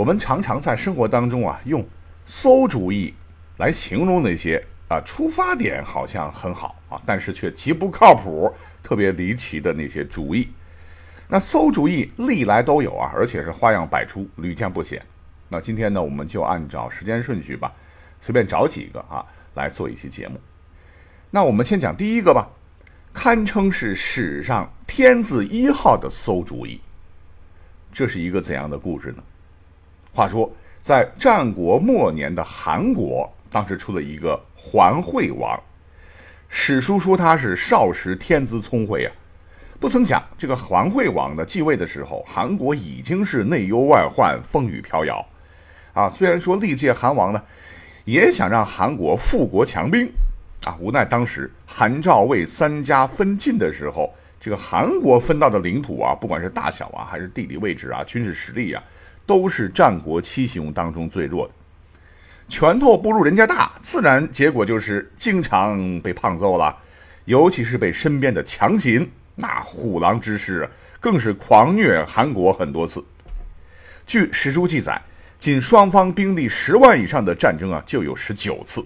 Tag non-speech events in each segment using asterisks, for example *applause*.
我们常常在生活当中啊，用馊主意来形容那些啊出发点好像很好啊，但是却极不靠谱、特别离奇的那些主意。那馊主意历来都有啊，而且是花样百出，屡见不鲜。那今天呢，我们就按照时间顺序吧，随便找几个啊来做一期节目。那我们先讲第一个吧，堪称是史上天字一号的馊主意。这是一个怎样的故事呢？话说，在战国末年的韩国，当时出了一个桓惠王。史书说他是少时天资聪慧啊。不曾想，这个桓惠王呢继位的时候，韩国已经是内忧外患、风雨飘摇啊。虽然说历届韩王呢也想让韩国富国强兵啊，无奈当时韩赵魏三家分晋的时候，这个韩国分到的领土啊，不管是大小啊，还是地理位置啊，军事实力啊。都是战国七雄当中最弱的，拳头不如人家大，自然结果就是经常被胖揍了，尤其是被身边的强秦那虎狼之师更是狂虐韩国很多次。据史书记载，仅双方兵力十万以上的战争啊，就有十九次，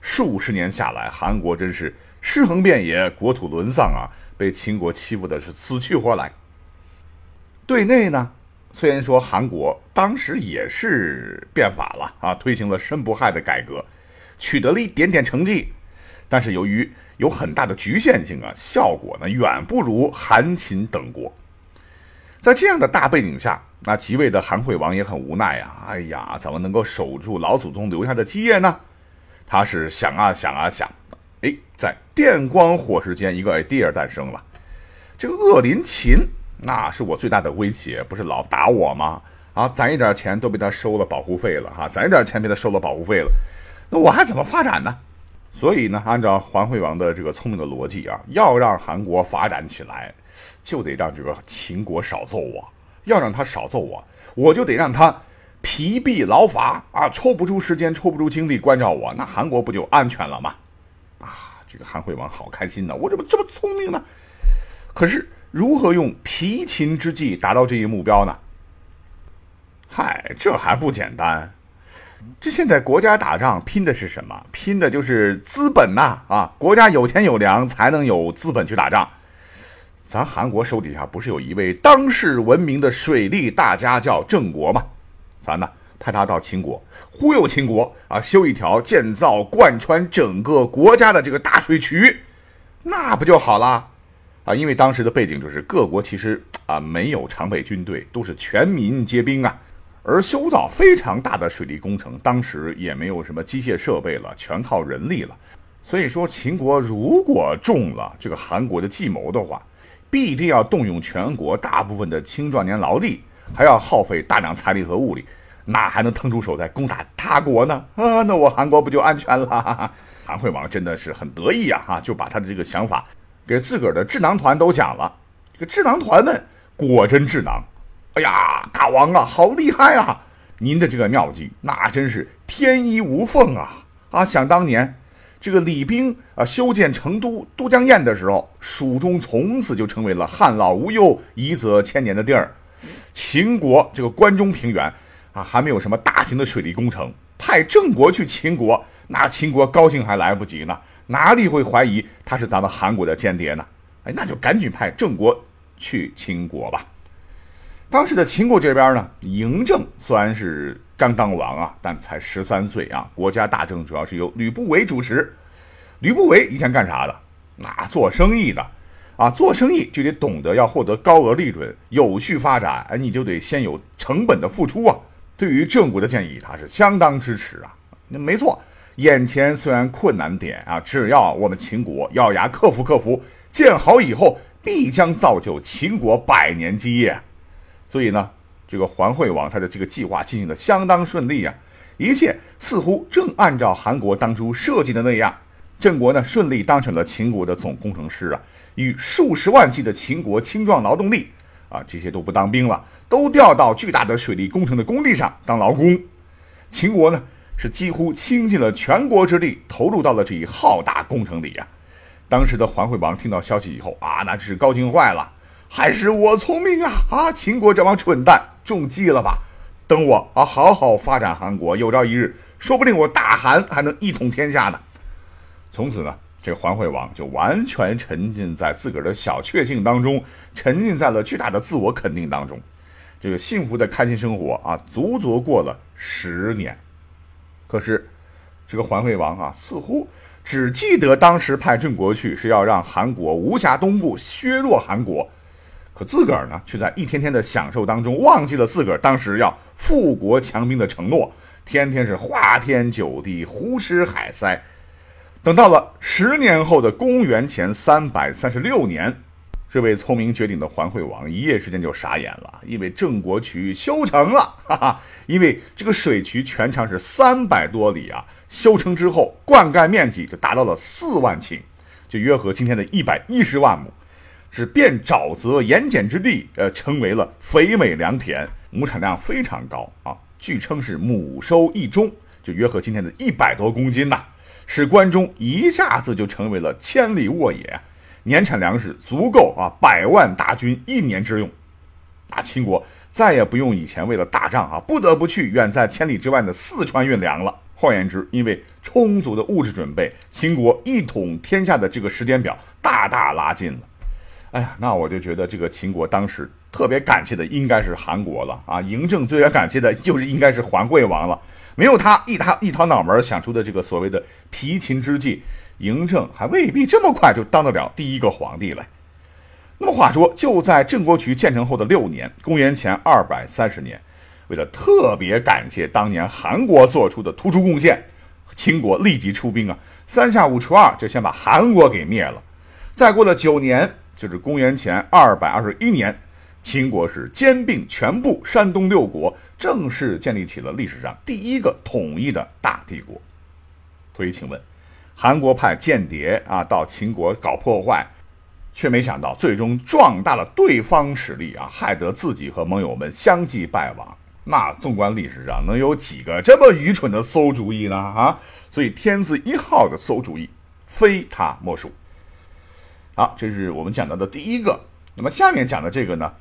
数十年下来，韩国真是尸横遍野，国土沦丧啊，被秦国欺负的是死去活来。对内呢？虽然说韩国当时也是变法了啊，推行了申不害的改革，取得了一点点成绩，但是由于有很大的局限性啊，效果呢远不如韩秦等国。在这样的大背景下，那即位的韩惠王也很无奈呀，哎呀，怎么能够守住老祖宗留下的基业呢？他是想啊想啊想，哎，在电光火石间，一个 idea 诞生了，这个恶林秦。那是我最大的威胁，不是老打我吗？啊，攒一点钱都被他收了保护费了哈，攒一点钱被他收了保护费了，那我还怎么发展呢？所以呢，按照桓惠王的这个聪明的逻辑啊，要让韩国发展起来，就得让这个秦国少揍我，要让他少揍我，我就得让他疲弊劳乏啊，抽不出时间，抽不出精力关照我，那韩国不就安全了吗？啊，这个韩惠王好开心呢，我怎么这么聪明呢？可是。如何用疲秦之计达到这一目标呢？嗨，这还不简单。这现在国家打仗拼的是什么？拼的就是资本呐！啊，国家有钱有粮，才能有资本去打仗。咱韩国手底下不是有一位当世闻名的水利大家叫郑国吗？咱呢，派他到秦国忽悠秦国啊，修一条建造贯穿整个国家的这个大水渠，那不就好了？啊，因为当时的背景就是各国其实啊没有常备军队，都是全民皆兵啊，而修造非常大的水利工程，当时也没有什么机械设备了，全靠人力了。所以说，秦国如果中了这个韩国的计谋的话，必定要动用全国大部分的青壮年劳力，还要耗费大量财力和物力，哪还能腾出手再攻打他国呢？啊，那我韩国不就安全了？*laughs* 韩惠王真的是很得意啊，哈，就把他的这个想法。给自个儿的智囊团都讲了，这个智囊团们果真智囊。哎呀，大王啊，好厉害啊！您的这个妙计那真是天衣无缝啊！啊，想当年这个李冰啊修建成都都江堰的时候，蜀中从此就成为了旱涝无忧、宜泽千年的地儿。秦国这个关中平原啊，还没有什么大型的水利工程，派郑国去秦国，那秦国高兴还来不及呢。哪里会怀疑他是咱们韩国的间谍呢？哎，那就赶紧派郑国去秦国吧。当时的秦国这边呢，嬴政虽然是刚当王啊，但才十三岁啊。国家大政主要是由吕不韦主持。吕不韦以前干啥的？那做生意的啊，做生意就得懂得要获得高额利润、有序发展，哎，你就得先有成本的付出啊。对于郑国的建议，他是相当支持啊。那没错。眼前虽然困难点啊，只要我们秦国咬牙克服克服，建好以后，必将造就秦国百年基业。所以呢，这个桓惠王他的这个计划进行的相当顺利啊。一切似乎正按照韩国当初设计的那样。郑国呢，顺利当成了秦国的总工程师啊，与数十万计的秦国青壮劳动力啊，这些都不当兵了，都调到巨大的水利工程的工地上当劳工。秦国呢，是几乎倾尽了全国之力，投入到了这一浩大工程里呀。当时的桓惠王听到消息以后啊，那真是高兴坏了，还是我聪明啊！啊，秦国这帮蠢蛋中计了吧？等我啊，好好发展韩国，有朝一日，说不定我大韩还能一统天下呢。从此呢，这桓惠王就完全沉浸在自个儿的小确幸当中，沉浸在了巨大的自我肯定当中。这个幸福的开心生活啊，足足过了十年。可是，这个桓惠王啊，似乎只记得当时派郑国去是要让韩国无暇东部，削弱韩国，可自个儿呢，却在一天天的享受当中，忘记了自个儿当时要富国强兵的承诺，天天是花天酒地，胡吃海塞。等到了十年后的公元前三百三十六年，这位聪明绝顶的桓惠王一夜之间就傻眼了，因为郑国渠修成了，哈哈！因为这个水渠全长是三百多里啊，修成之后灌溉面积就达到了四万顷，就约合今天的一百一十万亩，是遍沼泽盐碱之地，呃，成为了肥美良田，亩产量非常高啊，据称是亩收一中，就约合今天的一百多公斤呐。使关中一下子就成为了千里沃野，年产粮食足够啊百万大军一年之用，啊秦国再也不用以前为了打仗啊不得不去远在千里之外的四川运粮了。换言之，因为充足的物质准备，秦国一统天下的这个时间表大大拉近了。哎呀，那我就觉得这个秦国当时特别感谢的应该是韩国了啊，嬴政最该感谢的就是应该是桓惠王了。没有他一掏一掏脑门想出的这个所谓的皮秦之计，嬴政还未必这么快就当得了第一个皇帝来。那么话说，就在郑国渠建成后的六年，公元前二百三十年，为了特别感谢当年韩国做出的突出贡献，秦国立即出兵啊，三下五除二就先把韩国给灭了。再过了九年，就是公元前二百二十一年。秦国是兼并全部山东六国，正式建立起了历史上第一个统一的大帝国。所以，请问，韩国派间谍啊到秦国搞破坏，却没想到最终壮大了对方实力啊，害得自己和盟友们相继败亡。那纵观历史上，能有几个这么愚蠢的馊主意呢？*laughs* 啊，所以天字一号的馊主意，非他莫属。好，这是我们讲到的第一个。那么下面讲的这个呢？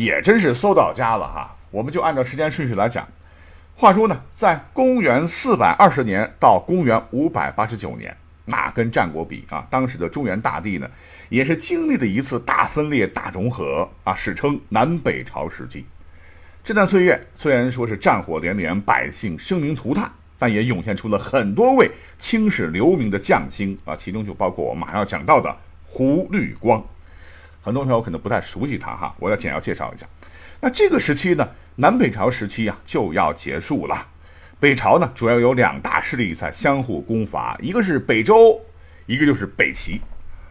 也真是搜到家了哈！我们就按照时间顺序来讲。话说呢，在公元四百二十年到公元五百八十九年，那跟战国比啊，当时的中原大地呢，也是经历了一次大分裂、大融合啊，史称南北朝时期。这段岁月虽然说是战火连连，百姓生灵涂炭，但也涌现出了很多位青史留名的将星啊，其中就包括我马上要讲到的胡律光。很多朋友可能不太熟悉他哈，我要简要介绍一下。那这个时期呢，南北朝时期啊就要结束了。北朝呢主要有两大势力在相互攻伐，一个是北周，一个就是北齐。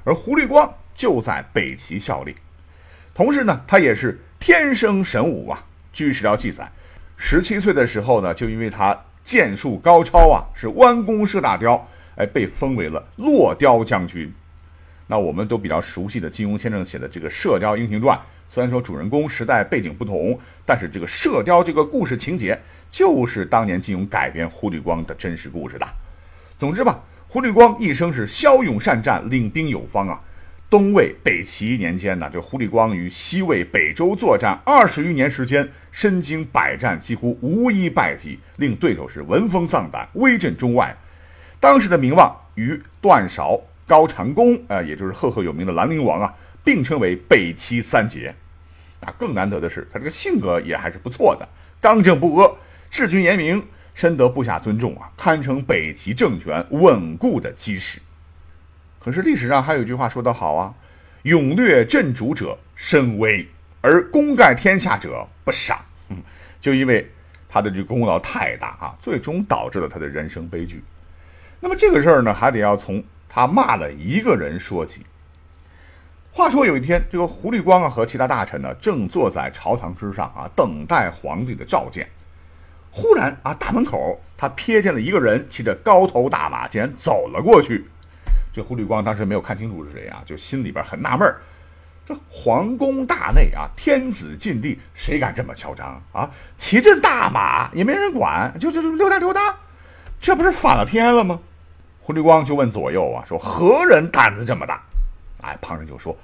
而胡律光就在北齐效力，同时呢，他也是天生神武啊。据史料记载，十七岁的时候呢，就因为他剑术高超啊，是弯弓射大雕，哎，被封为了落雕将军。那我们都比较熟悉的金庸先生写的这个《射雕英雄传》，虽然说主人公时代背景不同，但是这个射雕这个故事情节就是当年金庸改编胡律光的真实故事的。总之吧，胡律光一生是骁勇善战，领兵有方啊。东魏、北齐年间呢，这胡律光与西魏、北周作战二十余年时间，身经百战，几乎无一败绩，令对手是闻风丧胆，威震中外。当时的名望与段韶。高长恭啊，也就是赫赫有名的兰陵王啊，并称为北齐三杰。啊，更难得的是，他这个性格也还是不错的，刚正不阿，治军严明，深得部下尊重啊，堪称北齐政权稳固的基石。可是历史上还有一句话说得好啊：“勇略镇主者身威，而功盖天下者不赏。”嗯，就因为他的这功劳太大啊，最终导致了他的人生悲剧。那么这个事儿呢，还得要从。他骂了一个人说起。话说有一天，这个胡律光啊和其他大臣呢，正坐在朝堂之上啊，等待皇帝的召见。忽然啊，大门口他瞥见了一个人骑着高头大马，竟然走了过去。这胡绿光当时没有看清楚是谁啊，就心里边很纳闷。这皇宫大内啊，天子禁地，谁敢这么嚣张啊？骑着大马也没人管，就就就溜达溜达，这不是反了天了吗？胡立光就问左右啊，说何人胆子这么大？哎，旁人就说，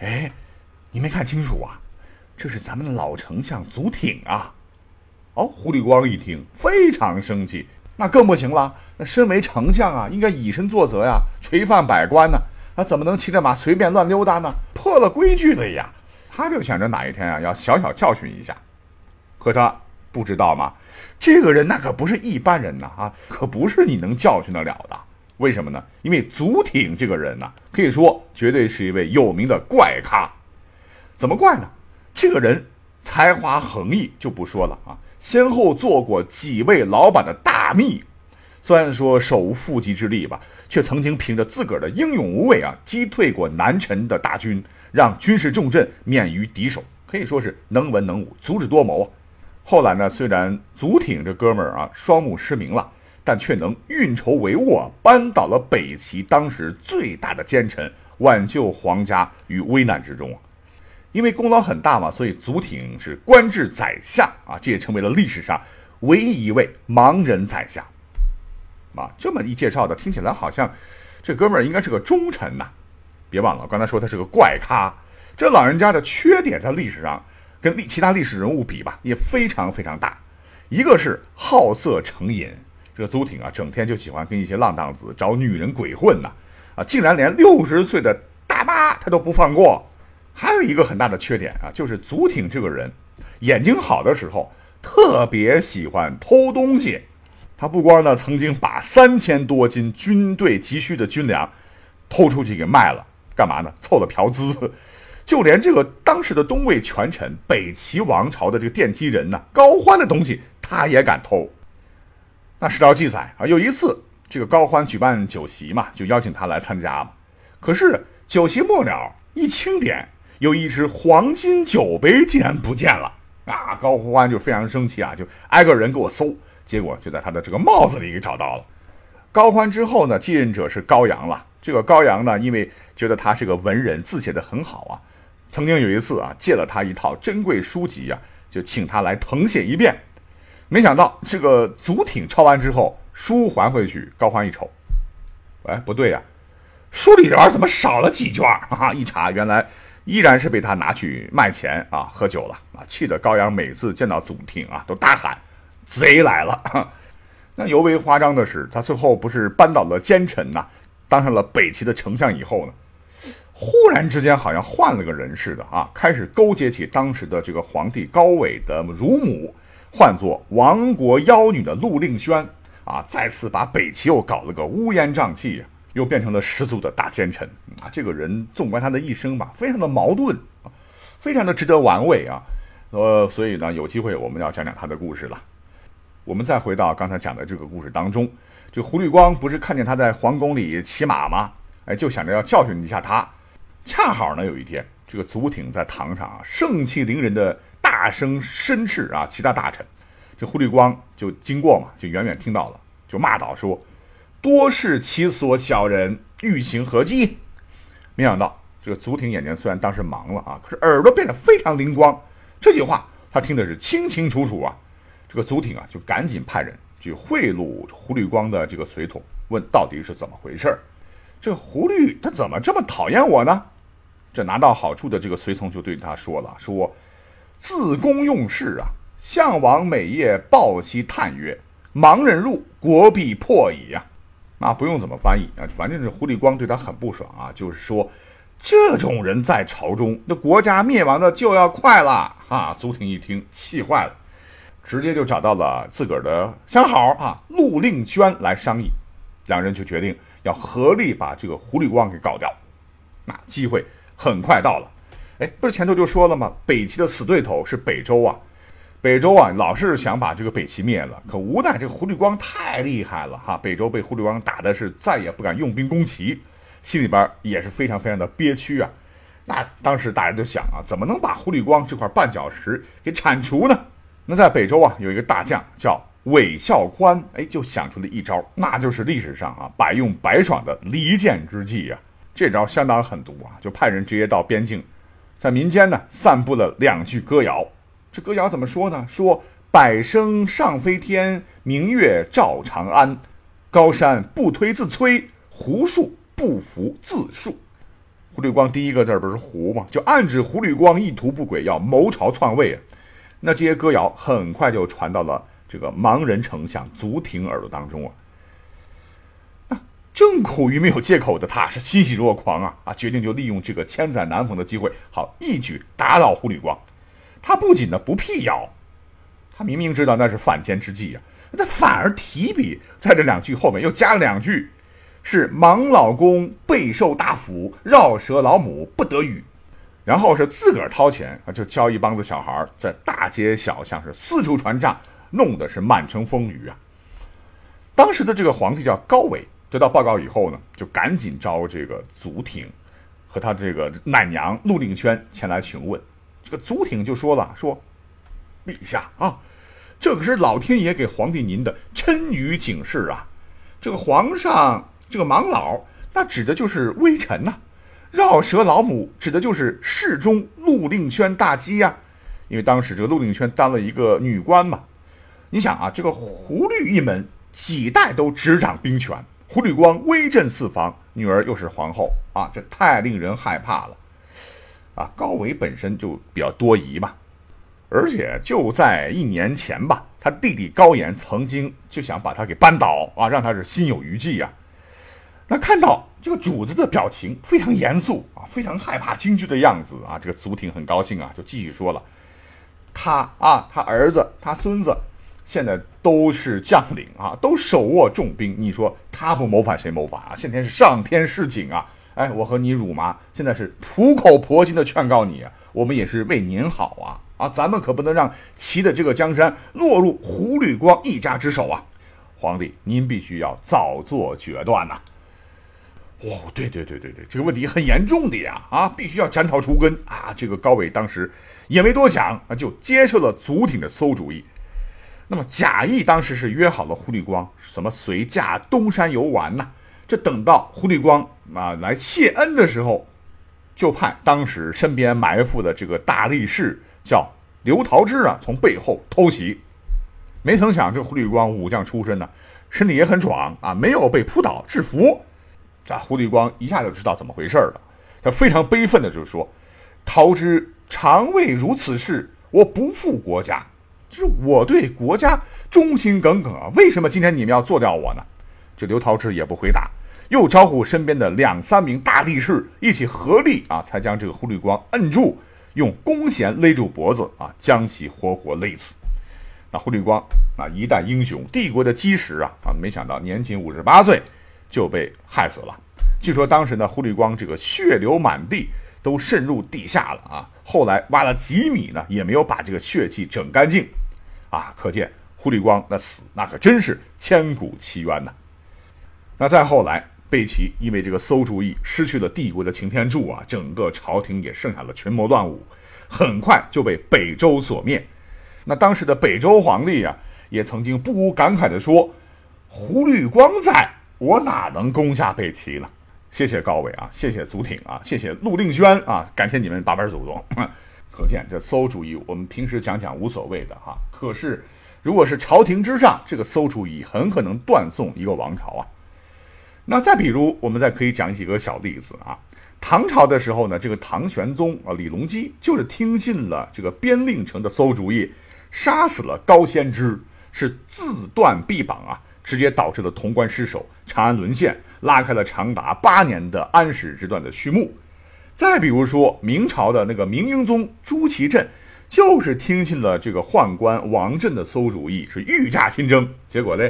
哎，你没看清楚啊，这是咱们老丞相祖挺啊。哦，胡立光一听非常生气，那更不行了。那身为丞相啊，应该以身作则呀，垂范百官呢。他怎么能骑着马随便乱溜达呢？破了规矩了呀！他就想着哪一天啊，要小小教训一下。可他不知道吗？这个人那可不是一般人呐！啊，可不是你能教训得了的。为什么呢？因为祖挺这个人呢，可以说绝对是一位有名的怪咖。怎么怪呢？这个人才华横溢就不说了啊，先后做过几位老板的大秘。虽然说手无缚鸡之力吧，却曾经凭着自个儿的英勇无畏啊，击退过南陈的大军，让军事重镇免于敌手，可以说是能文能武，足智多谋啊。后来呢，虽然祖挺这哥们儿啊双目失明了，但却能运筹帷幄，扳倒了北齐当时最大的奸臣，挽救皇家于危难之中啊。因为功劳很大嘛，所以祖挺是官至宰相啊，这也成为了历史上唯一一位盲人宰相。啊，这么一介绍的，听起来好像这哥们儿应该是个忠臣呐。别忘了，刚才说他是个怪咖。这老人家的缺点在历史上跟历其他历史人物比吧，也非常非常大。一个是好色成瘾，这个祖挺啊，整天就喜欢跟一些浪荡子找女人鬼混呐。啊，竟然连六十岁的大妈他都不放过。还有一个很大的缺点啊，就是祖挺这个人眼睛好的时候，特别喜欢偷东西。他不光呢，曾经把三千多斤军队急需的军粮偷出去给卖了，干嘛呢？凑了嫖资。就连这个当时的东魏权臣、北齐王朝的这个奠基人呢，高欢的东西他也敢偷。那史料记载啊，有一次这个高欢举办酒席嘛，就邀请他来参加嘛。可是酒席末了，一清点，有一只黄金酒杯竟然不见了啊！高欢就非常生气啊，就挨个人给我搜。结果就在他的这个帽子里给找到了。高欢之后呢，继任者是高阳了。这个高阳呢，因为觉得他是个文人，字写的很好啊，曾经有一次啊，借了他一套珍贵书籍啊，就请他来誊写一遍。没想到这个祖挺抄完之后，书还回去，高欢一瞅，哎，不对呀，书里边怎么少了几卷？哈 *laughs* 哈，一查原来依然是被他拿去卖钱啊，喝酒了啊，气得高阳每次见到祖挺啊，都大喊。贼来了！*laughs* 那尤为夸张的是，他最后不是扳倒了奸臣呐，当上了北齐的丞相以后呢，忽然之间好像换了个人似的啊，开始勾结起当时的这个皇帝高纬的乳母，唤作亡国妖女的陆令轩啊，再次把北齐又搞了个乌烟瘴气，又变成了十足的大奸臣啊！这个人纵观他的一生吧，非常的矛盾，非常的值得玩味啊。呃，所以呢，有机会我们要讲讲他的故事了。我们再回到刚才讲的这个故事当中，这胡绿光不是看见他在皇宫里骑马吗？哎，就想着要教训一下他。恰好呢，有一天，这个祖挺在堂上啊，盛气凌人的大声申斥啊，其他大臣。这胡绿光就经过嘛，就远远听到了，就骂道说：“多是其所小人，欲行何计？”没想到这个祖挺眼睛虽然当时盲了啊，可是耳朵变得非常灵光。这句话他听的是清清楚楚啊。这个祖挺啊，就赶紧派人去贿赂胡绿光的这个随从，问到底是怎么回事儿。这胡绿他怎么这么讨厌我呢？这拿到好处的这个随从就对他说了：“说自宫用事啊，项王每夜抱膝叹曰：‘盲人入，国必破矣呀！’那不用怎么翻译啊，反正是胡绿光对他很不爽啊，就是说这种人在朝中，那国家灭亡的就要快了哈。朱挺一听，气坏了。直接就找到了自个儿的相好啊，陆令娟来商议，两人就决定要合力把这个胡绿光给搞掉。那机会很快到了，哎，不是前头就说了吗？北齐的死对头是北周啊，北周啊老是想把这个北齐灭了，可无奈这个胡绿光太厉害了哈，北周被胡绿光打的是再也不敢用兵攻齐，心里边也是非常非常的憋屈啊。那当时大家就想啊，怎么能把胡绿光这块绊脚石给铲除呢？那在北周啊，有一个大将叫韦孝宽，哎，就想出了一招，那就是历史上啊百用百爽的离间之计呀。这招相当狠毒啊，就派人直接到边境，在民间呢散布了两句歌谣。这歌谣怎么说呢？说百声上飞天，明月照长安，高山不推自摧，胡树不服自树。胡律光第一个字不是胡吗？就暗指胡律光意图不轨，要谋朝篡位啊。那这些歌谣很快就传到了这个盲人丞相祖挺耳朵当中啊。正苦于没有借口的他，是欣喜若狂啊啊！决定就利用这个千载难逢的机会，好一举打倒胡律光。他不仅呢不辟谣，他明明知道那是反间之计啊，他反而提笔在这两句后面又加了两句，是盲老公备受大福，绕舌老母不得语。然后是自个儿掏钱啊，就教一帮子小孩在大街小巷是四处传唱，弄得是满城风雨啊。当时的这个皇帝叫高纬。得到报告以后呢，就赶紧招这个祖挺和他这个奶娘陆令轩前来询问。这个祖挺就说了：“说，陛下啊，这可是老天爷给皇帝您的谶语警示啊！这个皇上这个盲老，那指的就是微臣呐；绕舌老母指的就是侍中陆令轩大姬呀。因为当时这个陆令轩当了一个女官嘛。你想啊，这个胡律一门几代都执掌兵权。”胡律光威震四方，女儿又是皇后啊，这太令人害怕了啊！高纬本身就比较多疑嘛，而且就在一年前吧，他弟弟高岩曾经就想把他给扳倒啊，让他是心有余悸呀。那看到这个主子的表情非常严肃啊，非常害怕京剧的样子啊，这个祖挺很高兴啊，就继续说了，他啊，他儿子，他孙子。现在都是将领啊，都手握重兵。你说他不谋反，谁谋反啊？现在是上天示警啊！哎，我和你辱骂，现在是苦口婆心的劝告你啊，我们也是为您好啊！啊，咱们可不能让齐的这个江山落入胡律光一家之手啊！皇帝，您必须要早做决断呐！哦，对对对对对，这个问题很严重的呀！啊，必须要斩草除根啊！这个高伟当时也没多想啊，就接受了祖挺的馊主意。那么贾谊当时是约好了胡律光什么随驾东山游玩呢？这等到胡律光啊来谢恩的时候，就派当时身边埋伏的这个大力士叫刘桃枝啊从背后偷袭。没曾想这胡律光武将出身呢，身体也很壮啊，没有被扑倒制服。这胡律光一下就知道怎么回事了，他非常悲愤的就说：“桃枝常为如此事，我不负国家。”就是我对国家忠心耿耿啊，为什么今天你们要做掉我呢？这刘陶之也不回答，又招呼身边的两三名大力士一起合力啊，才将这个胡律光摁住，用弓弦勒住脖子啊，将其活活勒死。那胡律光啊，一代英雄，帝国的基石啊啊，没想到年仅五十八岁就被害死了。据说当时呢，胡律光这个血流满地，都渗入地下了啊。后来挖了几米呢，也没有把这个血迹整干净。啊，可见胡律光那死那可真是千古奇冤呐。那再后来，贝齐因为这个馊主意失去了帝国的擎天柱啊，整个朝廷也剩下了群魔乱舞，很快就被北周所灭。那当时的北周皇帝啊，也曾经不无感慨地说：“胡律光在，我哪能攻下贝齐呢？”谢谢高纬啊，谢谢祖挺啊，谢谢陆令轩啊，感谢你们八辈祖宗。可见这馊主意，我们平时讲讲无所谓的哈。可是，如果是朝廷之上，这个馊主意很可能断送一个王朝啊。那再比如，我们再可以讲几个小例子啊。唐朝的时候呢，这个唐玄宗啊，李隆基就是听信了这个边令城的馊主意，杀死了高仙芝，是自断臂膀啊，直接导致了潼关失守，长安沦陷，拉开了长达八年的安史之乱的序幕。再比如说，明朝的那个明英宗朱祁镇，就是听信了这个宦官王振的馊主意，是御驾亲征，结果呢，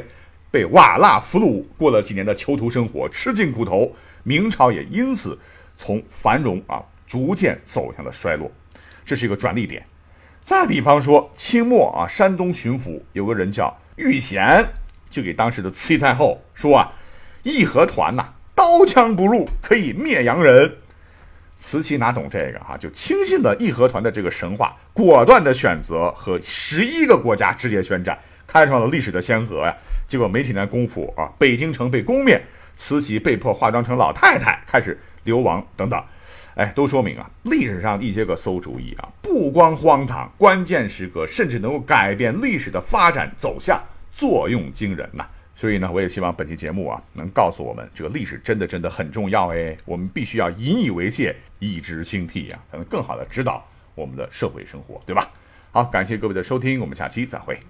被瓦剌俘虏，过了几年的囚徒生活，吃尽苦头，明朝也因此从繁荣啊，逐渐走向了衰落，这是一个转捩点。再比方说，清末啊，山东巡抚有个人叫玉贤，就给当时的慈禧太后说啊，义和团呐，刀枪不入，可以灭洋人。慈禧哪懂这个哈，就轻信了义和团的这个神话，果断的选择和十一个国家直接宣战，开创了历史的先河呀。结果没几年功夫啊，北京城被攻灭，慈禧被迫化妆成老太太开始流亡等等。哎，都说明啊，历史上一些个馊主意啊，不光荒唐，关键时刻甚至能够改变历史的发展走向，作用惊人呐。所以呢，我也希望本期节目啊，能告诉我们，这个历史真的真的很重要哎，我们必须要引以为戒，以之兴替呀，才能更好的指导我们的社会生活，对吧？好，感谢各位的收听，我们下期再会。